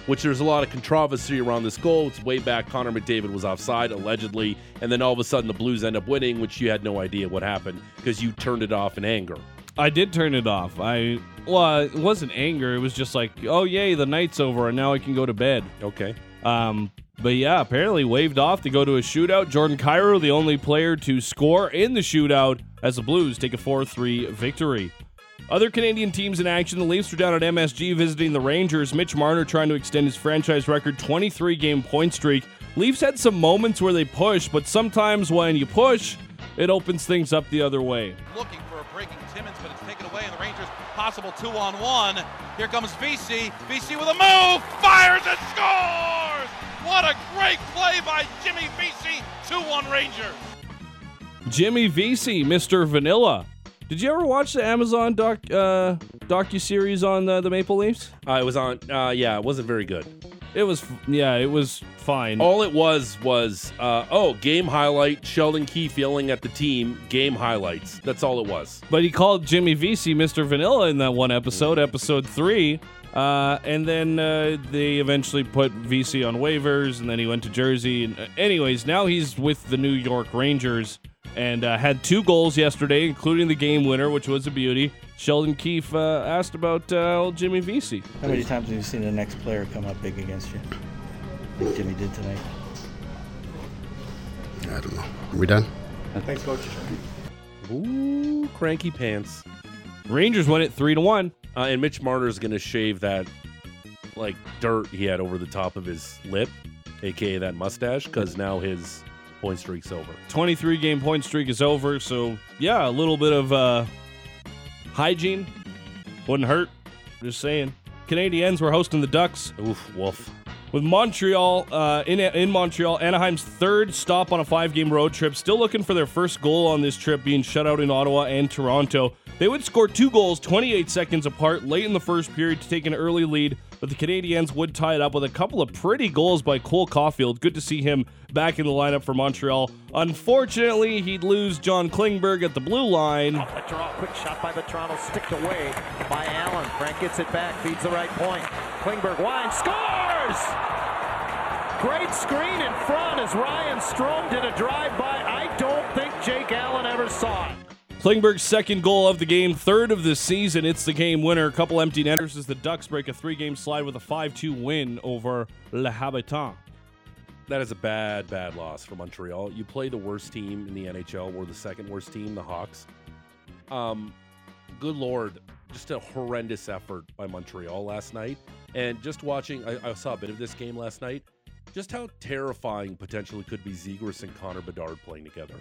Which there's a lot of controversy around this goal. It's way back. Connor McDavid was offside allegedly, and then all of a sudden the Blues end up winning, which you had no idea what happened because you turned it off in anger. I did turn it off. I well, it wasn't anger. It was just like, oh yay, the night's over and now I can go to bed. Okay. Um, but yeah, apparently waved off to go to a shootout. Jordan Kyrou, the only player to score in the shootout, as the Blues take a 4-3 victory. Other Canadian teams in action. The Leafs are down at MSG visiting the Rangers. Mitch Marner trying to extend his franchise record 23 game point streak. Leafs had some moments where they push, but sometimes when you push, it opens things up the other way. looking for a breaking possible two on one. Here comes Vesey. Vesey with a move, fires and scores! What a great play by Jimmy Vesey. 2-1 Rangers. Jimmy Vesey, Mr. Vanilla. Did you ever watch the Amazon doc uh, docu series on uh, the Maple Leafs? Uh, it was on. Uh, yeah, it wasn't very good. It was, yeah, it was fine. All it was was, uh, oh, game highlight. Sheldon Keefe yelling at the team. Game highlights. That's all it was. But he called Jimmy Vesey Mr. Vanilla in that one episode, episode three. Uh, and then uh, they eventually put Vesey on waivers, and then he went to Jersey. And, uh, anyways, now he's with the New York Rangers and uh, had two goals yesterday, including the game winner, which was a beauty. Sheldon Keefe uh, asked about uh, old Jimmy Vesey. How many times have you seen the next player come up big against you? Like Jimmy did tonight. I don't know. Are we done? Thanks, coach. Ooh, cranky pants. Rangers win it three to one. Uh, and Mitch Marner's going to shave that like dirt he had over the top of his lip, aka that mustache, because now his point streak's over. 23 game point streak is over. So, yeah, a little bit of uh, hygiene wouldn't hurt. Just saying. Canadiens were hosting the Ducks Oof, wolf. With Montreal uh, in in Montreal. Anaheim's third stop on a five game road trip. Still looking for their first goal on this trip, being shut out in Ottawa and Toronto. They would score two goals 28 seconds apart late in the first period to take an early lead, but the Canadiens would tie it up with a couple of pretty goals by Cole Caufield. Good to see him back in the lineup for Montreal. Unfortunately, he'd lose John Klingberg at the blue line. A draw, quick shot by the Toronto, sticked away by Allen. Frank gets it back, feeds the right point. Klingberg wide, scores! Great screen in front as Ryan Strome did a drive-by. I don't think Jake Allen ever saw it. Klingberg's second goal of the game, third of the season. It's the game winner. A couple empty netters as the Ducks break a three game slide with a 5 2 win over Le Habitant. That is a bad, bad loss for Montreal. You play the worst team in the NHL. We're the second worst team, the Hawks. Um, good lord, just a horrendous effort by Montreal last night. And just watching, I, I saw a bit of this game last night. Just how terrifying potentially could be Zegras and Connor Bedard playing together.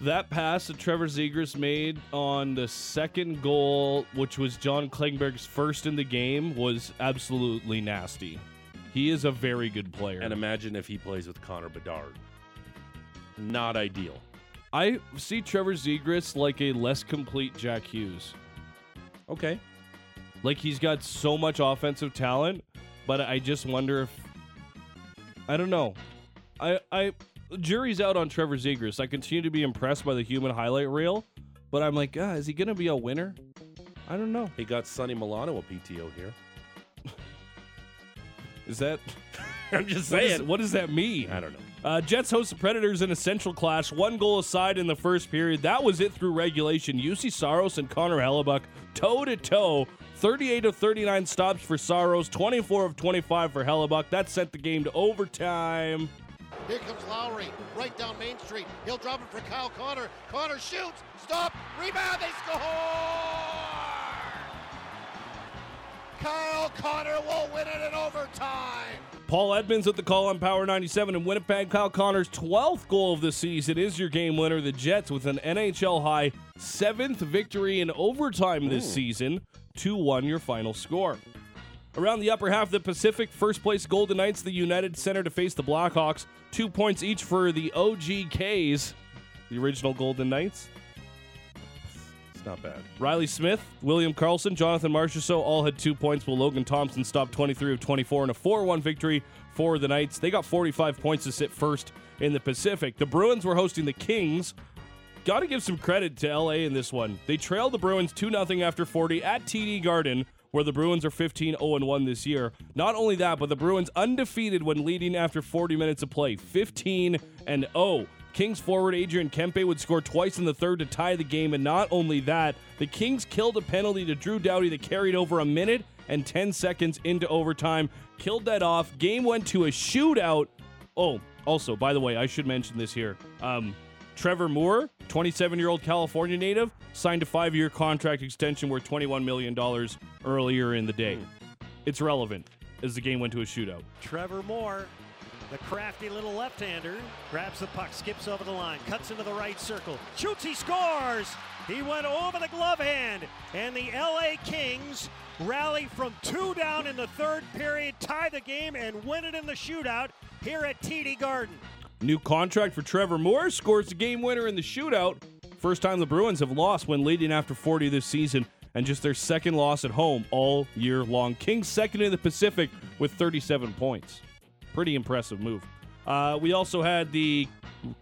That pass that Trevor Zegras made on the second goal, which was John Klingberg's first in the game, was absolutely nasty. He is a very good player. And imagine if he plays with Connor Bedard. Not ideal. I see Trevor Zegras like a less complete Jack Hughes. Okay. Like he's got so much offensive talent, but I just wonder if I don't know. I I jury's out on Trevor Zegras. I continue to be impressed by the human highlight reel, but I'm like, ah, is he gonna be a winner? I don't know. He got Sonny Milano a PTO here. Is that? I'm just What, is- saying. what does that mean? I don't know. Uh, Jets host the Predators in a central clash. One goal aside in the first period. That was it through regulation. Juuse Saros and Connor Hellebuyck toe to toe. 38 of 39 stops for Saros, 24 of 25 for Hellebuyck. That sent the game to overtime. Here comes Lowry, right down Main Street. He'll drop it for Kyle Connor. Connor shoots, stop, rebound, they score! Kyle Connor will win it in overtime. Paul Edmonds with the call on Power 97 in Winnipeg. Kyle Connor's 12th goal of the season is your game winner. The Jets with an NHL high seventh victory in overtime this hmm. season. 2 1 your final score. Around the upper half of the Pacific, first place Golden Knights, the United Center to face the Blackhawks. Two points each for the OGKs, the original Golden Knights. Not bad. Riley Smith, William Karlsson, Jonathan Marchessault all had two points, while Logan Thompson stopped 23 of 24 in a 4 1 victory for the Knights. They got 45 points to sit first in the Pacific. The Bruins were hosting the Kings. Got to give some credit to LA in this one. They trailed the Bruins 2 0 after 40 at TD Garden, where the Bruins are 15 0 1 this year. Not only that, but the Bruins undefeated when leading after 40 minutes of play 15 and 0. Kings forward Adrian Kempe would score twice in the third to tie the game, and not only that, the Kings killed a penalty to Drew Doughty that carried over a minute and 10 seconds into overtime. Killed that off. Game went to a shootout. Oh, also, by the way, I should mention this here. Um, Trevor Moore, 27 year old California native, signed a five year contract extension worth $21 million earlier in the day. It's relevant as the game went to a shootout. Trevor Moore, the crafty little left-hander, grabs the puck, skips over the line, cuts into the right circle, shoots, he scores! He went over the glove hand, and the LA Kings rally from two down in the third period, tie the game, and win it in the shootout here at TD Garden. New contract for Trevor Moore scores the game winner in the shootout. First time the Bruins have lost when leading after 40 this season, and just their second loss at home all year long. Kings second in the Pacific with 37 points. Pretty impressive move. Uh, we also had the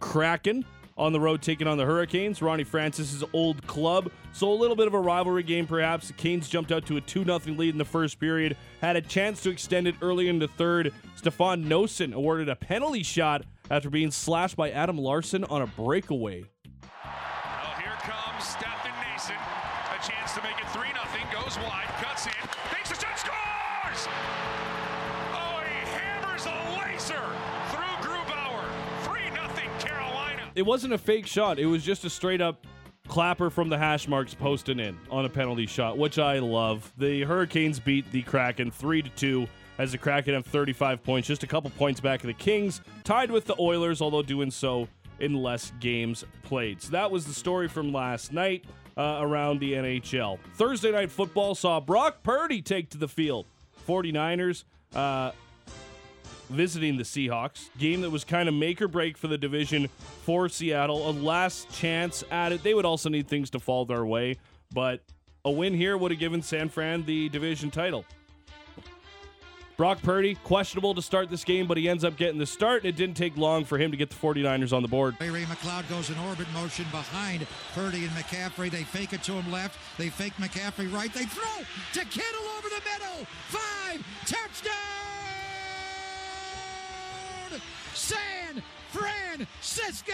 Kraken on the road taking on the Hurricanes. Ronnie Francis's old club. So a little bit of a rivalry game, perhaps. The Canes jumped out to a 2 0 lead in the first period, had a chance to extend it early in the third. Stefan Noesen awarded a penalty shot after being slashed by Adam Larsson on a breakaway. It wasn't a fake shot, it was just a straight up clapper from the hash marks posting in on a penalty shot, which I love. The Hurricanes beat the Kraken 3 to 2 as the Kraken have 35 points, just a couple points back of the Kings, tied with the Oilers, although doing so in less games played. So that was the story from last night uh, around the NHL. Thursday night football saw Brock Purdy take to the field. 49ers uh, visiting the Seahawks. Game that was kind of make or break for the division for Seattle. A last chance at it. They would also need things to fall their way, but a win here would have given San Fran the division title. Brock Purdy, questionable to start this game, but he ends up getting the start, and it didn't take long for him to get the 49ers on the board. Ray McCloud goes in orbit motion behind Purdy and McCaffrey. They fake it to him left. They fake McCaffrey right. They throw to Kittle over the middle. Five touchdown! San Francisco!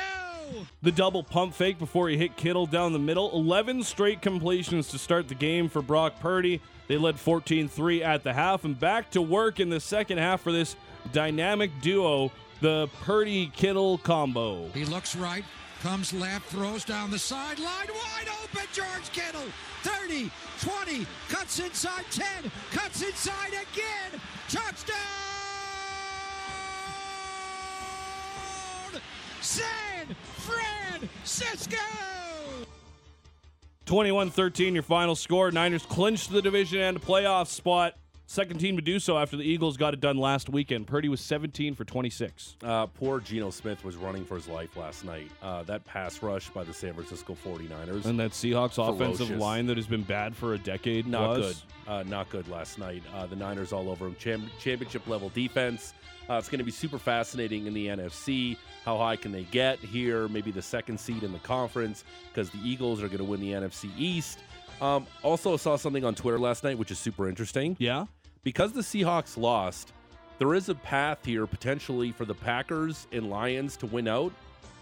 The double pump fake before he hit Kittle down the middle. 11 straight completions to start the game for Brock Purdy. They led 14 3 at the half and back to work in the second half for this dynamic duo, the Purdy Kittle combo. He looks right, comes left, throws down the sideline, wide open, George Kittle. 30, 20, cuts inside 10, cuts inside again. Touchdown! San Francisco! 21 13, your final score. Niners clinched the division and a playoff spot. Second team to do so after the Eagles got it done last weekend. Purdy was 17 for 26. Uh, poor Geno Smith was running for his life last night. Uh, that pass rush by the San Francisco 49ers. And that Seahawks offensive line that has been bad for a decade Not was. good. Uh, not good last night. Uh, the Niners all over him. Cham- championship level defense. Uh, it's going to be super fascinating in the NFC. How high can they get here? Maybe the second seed in the conference because the Eagles are going to win the NFC East. Um, also, saw something on Twitter last night, which is super interesting. Yeah. Because the Seahawks lost, there is a path here potentially for the Packers and Lions to win out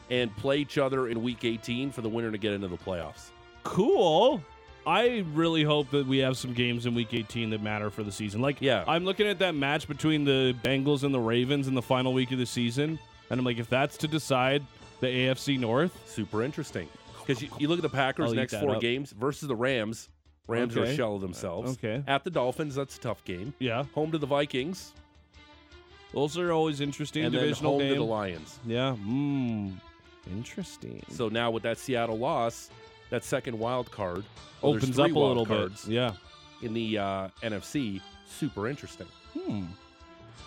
and play each other in Week 18 for the winner to get into the playoffs. Cool. I really hope that we have some games in Week 18 that matter for the season. Like, yeah, I'm looking at that match between the Bengals and the Ravens in the final week of the season, and I'm like, if that's to decide the AFC North, super interesting. Because you, you look at the Packers I'll next four up. games versus the Rams, Rams are a shell of themselves. Okay. At the Dolphins, that's a tough game. Yeah. Home to the Vikings. Those are always interesting. and then divisional home game. to the Lions. Yeah. Mm, interesting. So now with that Seattle loss, that second wild card well, Opens up a little bit. Yeah. in the uh, NFC. Super interesting. Hmm.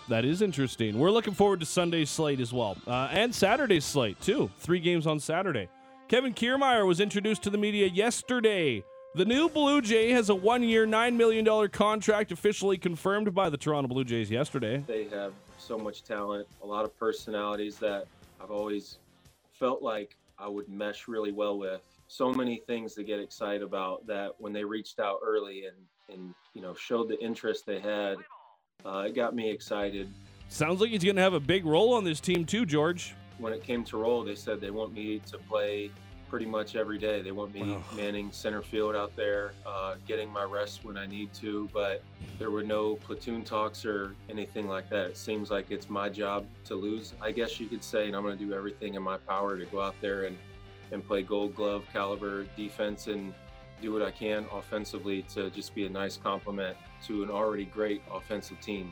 That is interesting. We're looking forward to Sunday's slate as well, uh, and Saturday's slate too. Three games on Saturday. Kevin Kiermaier was introduced to the media yesterday. The new Blue Jay has a one-year, nine million dollar contract officially confirmed by the Toronto Blue Jays yesterday. They have so much talent, a lot of personalities that I've always felt like I would mesh really well with. So many things to get excited about that when they reached out early and, and you know showed the interest they had, uh, it got me excited. Sounds like he's going to have a big role on this team too, George. When it came to roll, they said they want me to play pretty much every day. They want me manning center field out there, uh, getting my rest when I need to. But there were no platoon talks or anything like that. It seems like it's my job to lose, I guess you could say, and I'm going to do everything in my power to go out there and and play Gold Glove caliber defense and do what I can offensively to just be a nice complement to an already great offensive team.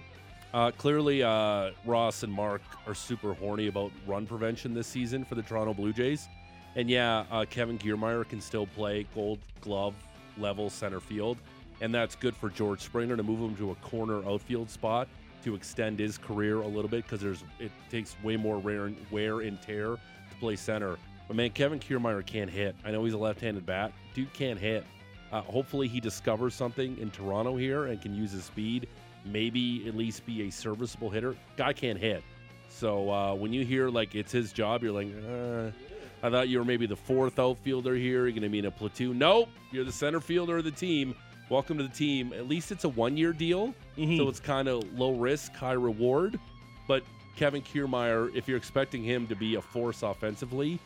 Uh, clearly, uh, Ross and Mark are super horny about run prevention this season for the Toronto Blue Jays. And yeah, uh, Kevin Kiermaier can still play gold glove level center field. And that's good for George Springer to move him to a corner outfield spot to extend his career a little bit because there's it takes way more wear and tear to play center. But man, Kevin Kiermaier can't hit. I know he's a left-handed bat. Dude can't hit. Uh, hopefully, he discovers something in Toronto here and can use his speed. Maybe at least be a serviceable hitter. Guy can't hit. So uh, when you hear like it's his job, you're like, uh, I thought you were maybe the fourth outfielder here. You're going to be in a platoon. Nope, you're the center fielder of the team. Welcome to the team. At least it's a one-year deal, so it's kind of low risk, high reward. But Kevin Kiermaier, if you're expecting him to be a force offensively,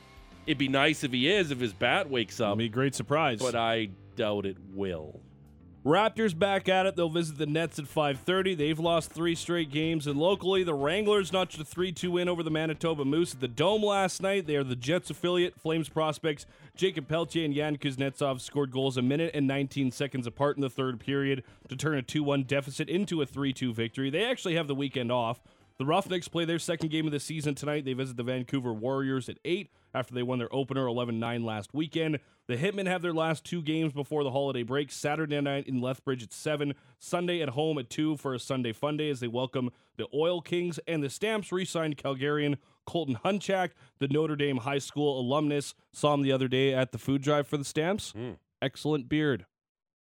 it'd be nice if he is. If his bat wakes up, be a great surprise. But I doubt it will. Raptors back at it. They'll visit the Nets at 5:30. They've lost three straight games, and locally, the Wranglers notched a 3-2 win over the Manitoba Moose at the Dome last night. They are the Jets affiliate. Flames prospects Jakob Pelletier and Yan Kuznetsov scored goals a minute and 19 seconds apart in the third period to turn a 2-1 deficit into a 3-2 victory. They actually have the weekend off. The Roughnecks play their second game of the season tonight. They visit the Vancouver Warriors at 8 after they won their opener 11 9 last weekend. The Hitmen have their last two games before the holiday break Saturday night in Lethbridge at 7, Sunday at home at 2 for a Sunday fun day as they welcome the Oil Kings and the Stamps re signed Calgarian Colton Hunchak, the Notre Dame High School alumnus. Saw him the other day at the food drive for the Stamps. Hmm. Excellent beard.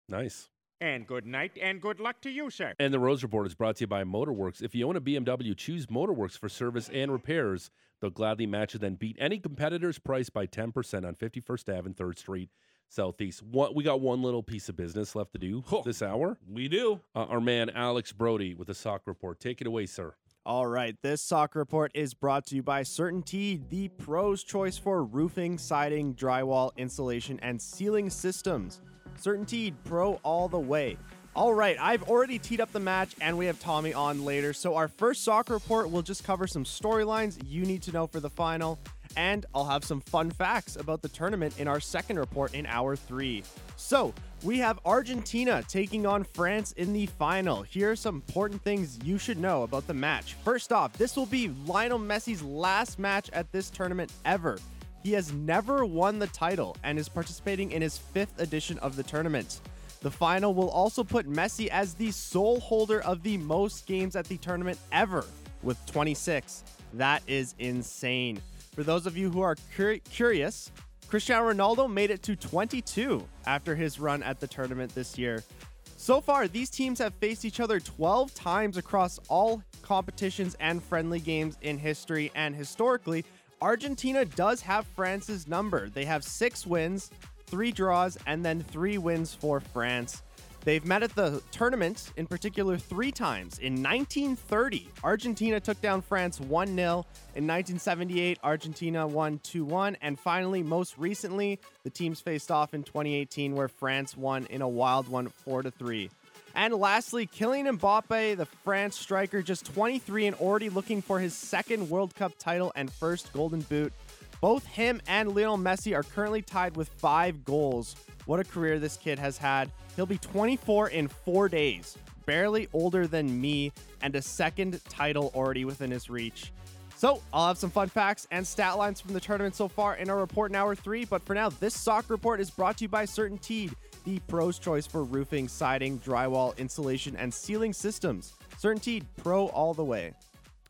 Nice. And good night and good luck to you, sir. And the Rose Report is brought to you by Motorworks. If you own a BMW, choose Motorworks for service and repairs. They'll gladly match and then beat any competitor's price by 10% on 51st Ave and 3rd Street Southeast. One, we got one little piece of business left to do this hour. We do. Uh, our man Alex Brody with the Sock Report. Take it away, sir. All right, this soccer report is brought to you by CertainTeed, the pro's choice for roofing, siding, drywall, insulation, and ceiling systems. CertainTeed Pro all the way. All right, I've already teed up the match and we have Tommy on later. So, our first soccer report will just cover some storylines you need to know for the final, and I'll have some fun facts about the tournament in our second report in hour three. So, we have Argentina taking on France in the final. Here are some important things you should know about the match. First off, this will be Lionel Messi's last match at this tournament ever. He has never won the title and is participating in his fifth edition of the tournament. The final will also put Messi as the sole holder of the most games at the tournament ever, with 26. That is insane. For those of you who are cur- curious, Cristiano Ronaldo made it to 22 after his run at the tournament this year. So far, these teams have faced each other 12 times across all competitions and friendly games in history, and historically, Argentina does have France's number. They have six wins, three draws, and then three wins for France. They've met at the tournament, in particular, three times. In 1930, Argentina took down France 1 0. In 1978, Argentina won 2 1. And finally, most recently, the teams faced off in 2018, where France won in a wild one 4 3. And lastly, Kylian Mbappe, the France striker, just 23 and already looking for his second World Cup title and first Golden Boot. Both him and Lionel Messi are currently tied with five goals. What a career this kid has had. He'll be 24 in four days, barely older than me, and a second title already within his reach. So, I'll have some fun facts and stat lines from the tournament so far in our report in hour three. But for now, this soccer report is brought to you by CertainTeed, the pro's choice for roofing, siding, drywall, insulation, and ceiling systems. CertainTeed, pro all the way.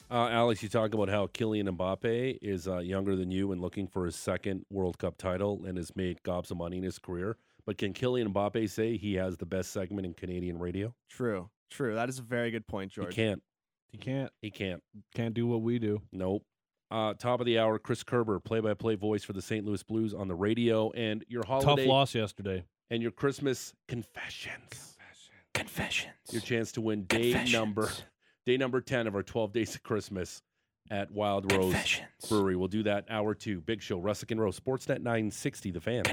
Uh, Alex, you talk about how Kylian Mbappe is uh, younger than you and looking for his second World Cup title and has made gobs of money in his career. But can Kylian Mbappe say he has the best segment in Canadian radio? True, true. That is a very good point, George. He can't. He can't. He can't. Can't do what we do. Nope. Uh, top of the hour, Chris Kerber, play-by-play voice for the St. Louis Blues on the radio, and your holiday Tough loss yesterday. And your Christmas confessions. Confessions. confessions. Your chance to win day number day number ten of our twelve days of Christmas at Wild Rose Brewery. We'll do that hour two. Big show, Russick and Rose, Sportsnet nine sixty, the fan.